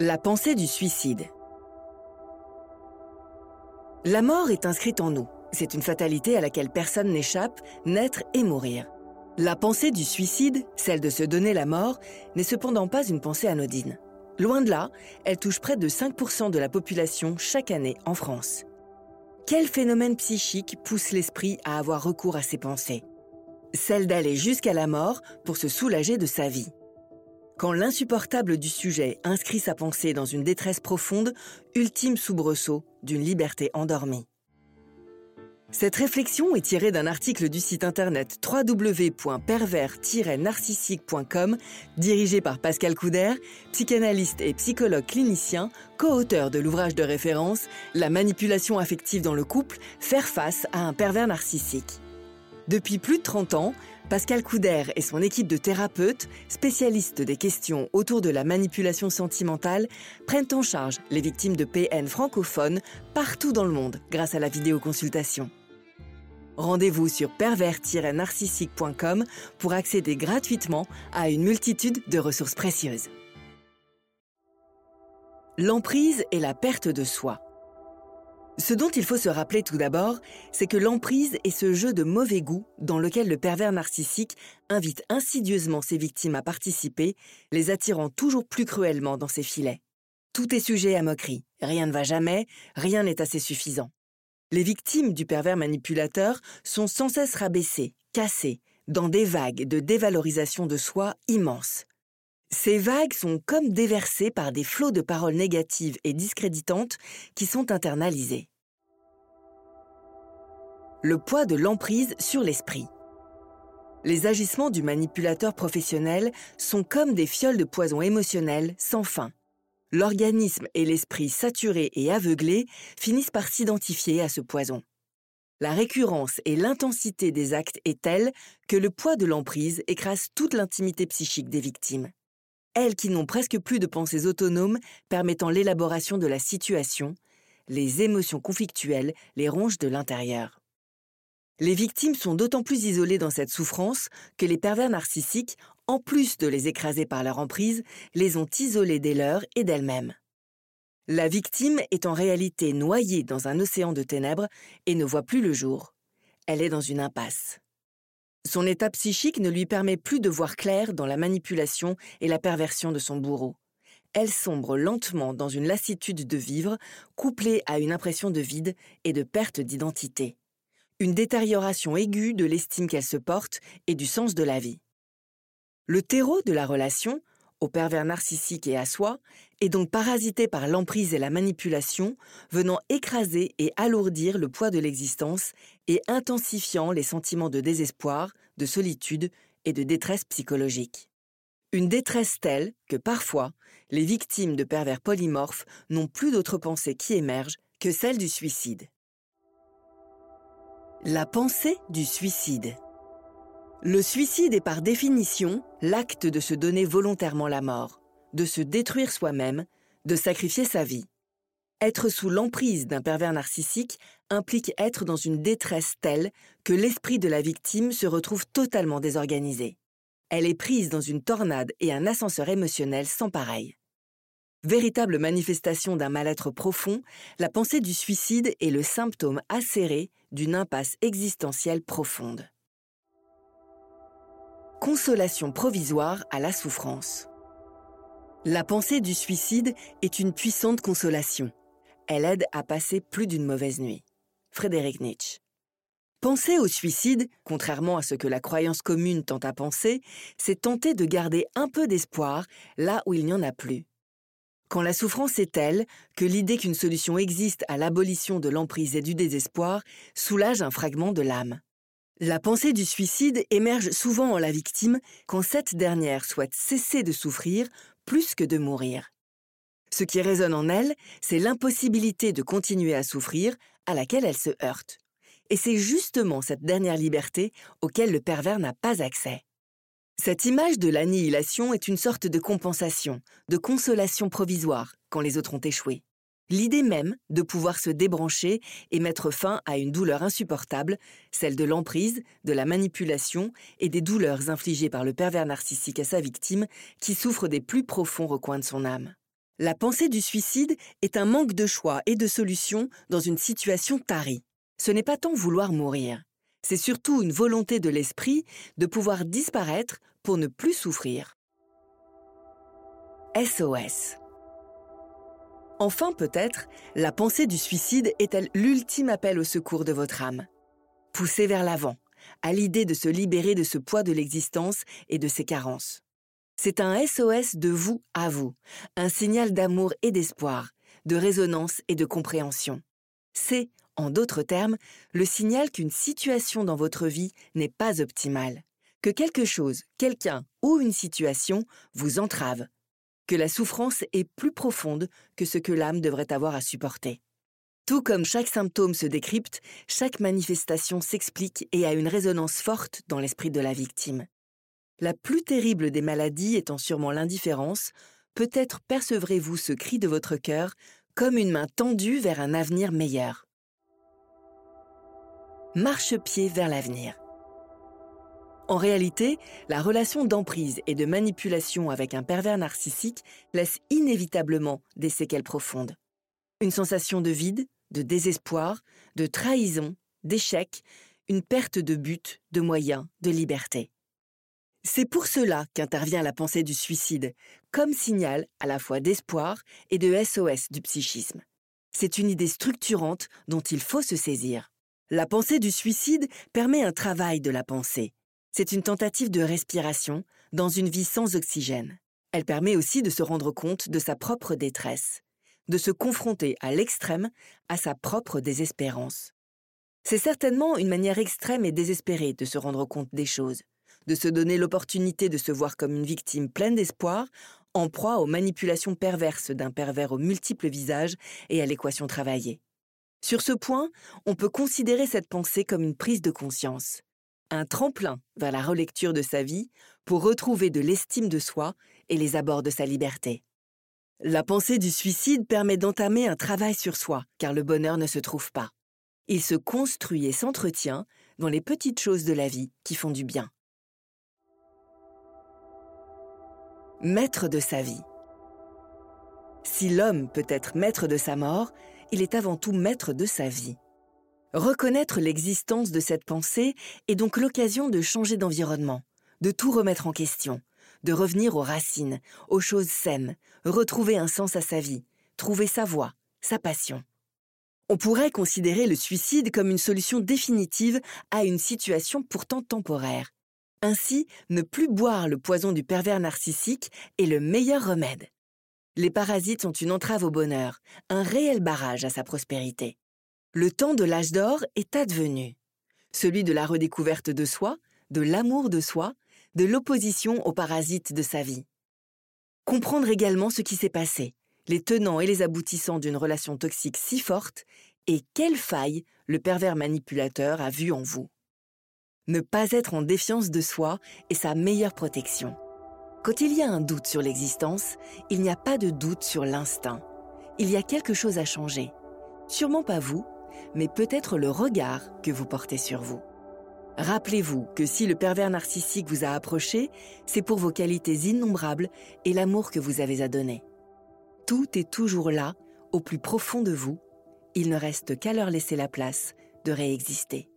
La pensée du suicide. La mort est inscrite en nous. C'est une fatalité à laquelle personne n'échappe, naître et mourir. La pensée du suicide, celle de se donner la mort, n'est cependant pas une pensée anodine. Loin de là, elle touche près de 5% de la population chaque année en France. Quel phénomène psychique pousse l'esprit à avoir recours à ces pensées? Celle d'aller jusqu'à la mort pour se soulager de sa vie. Quand l'insupportable du sujet inscrit sa pensée dans une détresse profonde, ultime soubresaut d'une liberté endormie. Cette réflexion est tirée d'un article du site internet www.pervers-narcissique.com dirigé par Pascal Couder, psychanalyste et psychologue clinicien, co-auteur de l'ouvrage de référence La manipulation affective dans le couple, faire face à un pervers narcissique. Depuis plus de 30 ans, Pascal Couder et son équipe de thérapeutes, spécialistes des questions autour de la manipulation sentimentale, prennent en charge les victimes de PN francophones partout dans le monde grâce à la vidéoconsultation. Rendez-vous sur pervers-narcissique.com pour accéder gratuitement à une multitude de ressources précieuses. L'emprise et la perte de soi. Ce dont il faut se rappeler tout d'abord, c'est que l'emprise est ce jeu de mauvais goût dans lequel le pervers narcissique invite insidieusement ses victimes à participer, les attirant toujours plus cruellement dans ses filets. Tout est sujet à moquerie, rien ne va jamais, rien n'est assez suffisant. Les victimes du pervers manipulateur sont sans cesse rabaissées, cassées, dans des vagues de dévalorisation de soi immenses. Ces vagues sont comme déversées par des flots de paroles négatives et discréditantes qui sont internalisées. Le poids de l'emprise sur l'esprit. Les agissements du manipulateur professionnel sont comme des fioles de poison émotionnel sans fin. L'organisme et l'esprit saturés et aveuglés finissent par s'identifier à ce poison. La récurrence et l'intensité des actes est telle que le poids de l'emprise écrase toute l'intimité psychique des victimes elles qui n'ont presque plus de pensées autonomes permettant l'élaboration de la situation, les émotions conflictuelles les rongent de l'intérieur. Les victimes sont d'autant plus isolées dans cette souffrance que les pervers narcissiques, en plus de les écraser par leur emprise, les ont isolées des leurs et d'elles-mêmes. La victime est en réalité noyée dans un océan de ténèbres et ne voit plus le jour. Elle est dans une impasse. Son état psychique ne lui permet plus de voir clair dans la manipulation et la perversion de son bourreau. Elle sombre lentement dans une lassitude de vivre, couplée à une impression de vide et de perte d'identité. Une détérioration aiguë de l'estime qu'elle se porte et du sens de la vie. Le terreau de la relation, au pervers narcissique et à soi, est donc parasité par l'emprise et la manipulation, venant écraser et alourdir le poids de l'existence et intensifiant les sentiments de désespoir, de solitude et de détresse psychologique. Une détresse telle que parfois, les victimes de pervers polymorphes n'ont plus d'autre pensée qui émerge que celle du suicide. La pensée du suicide. Le suicide est par définition l'acte de se donner volontairement la mort, de se détruire soi-même, de sacrifier sa vie. Être sous l'emprise d'un pervers narcissique implique être dans une détresse telle que l'esprit de la victime se retrouve totalement désorganisé. Elle est prise dans une tornade et un ascenseur émotionnel sans pareil. Véritable manifestation d'un mal-être profond, la pensée du suicide est le symptôme acéré d'une impasse existentielle profonde. Consolation provisoire à la souffrance. La pensée du suicide est une puissante consolation. Elle aide à passer plus d'une mauvaise nuit. Frédéric Nietzsche. Penser au suicide, contrairement à ce que la croyance commune tente à penser, c'est tenter de garder un peu d'espoir là où il n'y en a plus. Quand la souffrance est telle que l'idée qu'une solution existe à l'abolition de l'emprise et du désespoir soulage un fragment de l'âme. La pensée du suicide émerge souvent en la victime quand cette dernière souhaite cesser de souffrir plus que de mourir. Ce qui résonne en elle, c'est l'impossibilité de continuer à souffrir à laquelle elle se heurte. Et c'est justement cette dernière liberté auquel le pervers n'a pas accès. Cette image de l'annihilation est une sorte de compensation, de consolation provisoire quand les autres ont échoué. L'idée même de pouvoir se débrancher et mettre fin à une douleur insupportable, celle de l'emprise, de la manipulation et des douleurs infligées par le pervers narcissique à sa victime qui souffre des plus profonds recoins de son âme. La pensée du suicide est un manque de choix et de solutions dans une situation tarie. Ce n'est pas tant vouloir mourir, c'est surtout une volonté de l'esprit de pouvoir disparaître pour ne plus souffrir. SOS Enfin peut-être, la pensée du suicide est-elle l'ultime appel au secours de votre âme Poussez vers l'avant, à l'idée de se libérer de ce poids de l'existence et de ses carences. C'est un SOS de vous à vous, un signal d'amour et d'espoir, de résonance et de compréhension. C'est, en d'autres termes, le signal qu'une situation dans votre vie n'est pas optimale, que quelque chose, quelqu'un ou une situation vous entrave, que la souffrance est plus profonde que ce que l'âme devrait avoir à supporter. Tout comme chaque symptôme se décrypte, chaque manifestation s'explique et a une résonance forte dans l'esprit de la victime. La plus terrible des maladies étant sûrement l'indifférence, peut-être percevrez-vous ce cri de votre cœur comme une main tendue vers un avenir meilleur. Marche-pied vers l'avenir. En réalité, la relation d'emprise et de manipulation avec un pervers narcissique laisse inévitablement des séquelles profondes. Une sensation de vide, de désespoir, de trahison, d'échec, une perte de but, de moyens, de liberté. C'est pour cela qu'intervient la pensée du suicide, comme signal à la fois d'espoir et de SOS du psychisme. C'est une idée structurante dont il faut se saisir. La pensée du suicide permet un travail de la pensée, c'est une tentative de respiration dans une vie sans oxygène. Elle permet aussi de se rendre compte de sa propre détresse, de se confronter à l'extrême à sa propre désespérance. C'est certainement une manière extrême et désespérée de se rendre compte des choses, de se donner l'opportunité de se voir comme une victime pleine d'espoir, en proie aux manipulations perverses d'un pervers aux multiples visages et à l'équation travaillée. Sur ce point, on peut considérer cette pensée comme une prise de conscience un tremplin vers la relecture de sa vie pour retrouver de l'estime de soi et les abords de sa liberté. La pensée du suicide permet d'entamer un travail sur soi, car le bonheur ne se trouve pas. Il se construit et s'entretient dans les petites choses de la vie qui font du bien. Maître de sa vie. Si l'homme peut être maître de sa mort, il est avant tout maître de sa vie. Reconnaître l'existence de cette pensée est donc l'occasion de changer d'environnement, de tout remettre en question, de revenir aux racines, aux choses saines, retrouver un sens à sa vie, trouver sa voie, sa passion. On pourrait considérer le suicide comme une solution définitive à une situation pourtant temporaire. Ainsi, ne plus boire le poison du pervers narcissique est le meilleur remède. Les parasites sont une entrave au bonheur, un réel barrage à sa prospérité. Le temps de l'âge d'or est advenu, celui de la redécouverte de soi, de l'amour de soi, de l'opposition aux parasites de sa vie. Comprendre également ce qui s'est passé, les tenants et les aboutissants d'une relation toxique si forte, et quelle faille le pervers manipulateur a vu en vous. Ne pas être en défiance de soi est sa meilleure protection. Quand il y a un doute sur l'existence, il n'y a pas de doute sur l'instinct. Il y a quelque chose à changer. Sûrement pas vous, mais peut-être le regard que vous portez sur vous. Rappelez-vous que si le pervers narcissique vous a approché, c'est pour vos qualités innombrables et l'amour que vous avez à donner. Tout est toujours là, au plus profond de vous. Il ne reste qu'à leur laisser la place de réexister.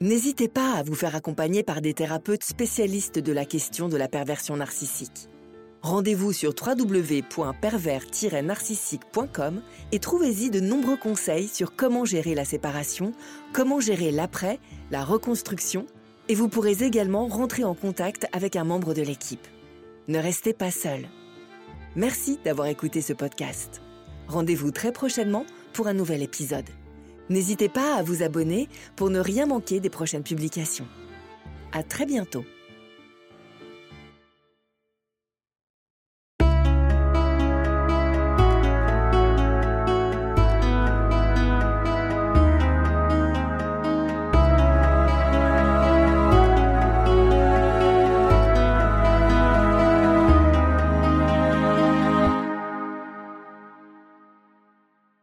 N'hésitez pas à vous faire accompagner par des thérapeutes spécialistes de la question de la perversion narcissique. Rendez-vous sur www.pervers-narcissique.com et trouvez-y de nombreux conseils sur comment gérer la séparation, comment gérer l'après, la reconstruction, et vous pourrez également rentrer en contact avec un membre de l'équipe. Ne restez pas seul. Merci d'avoir écouté ce podcast. Rendez-vous très prochainement pour un nouvel épisode. N'hésitez pas à vous abonner pour ne rien manquer des prochaines publications. À très bientôt.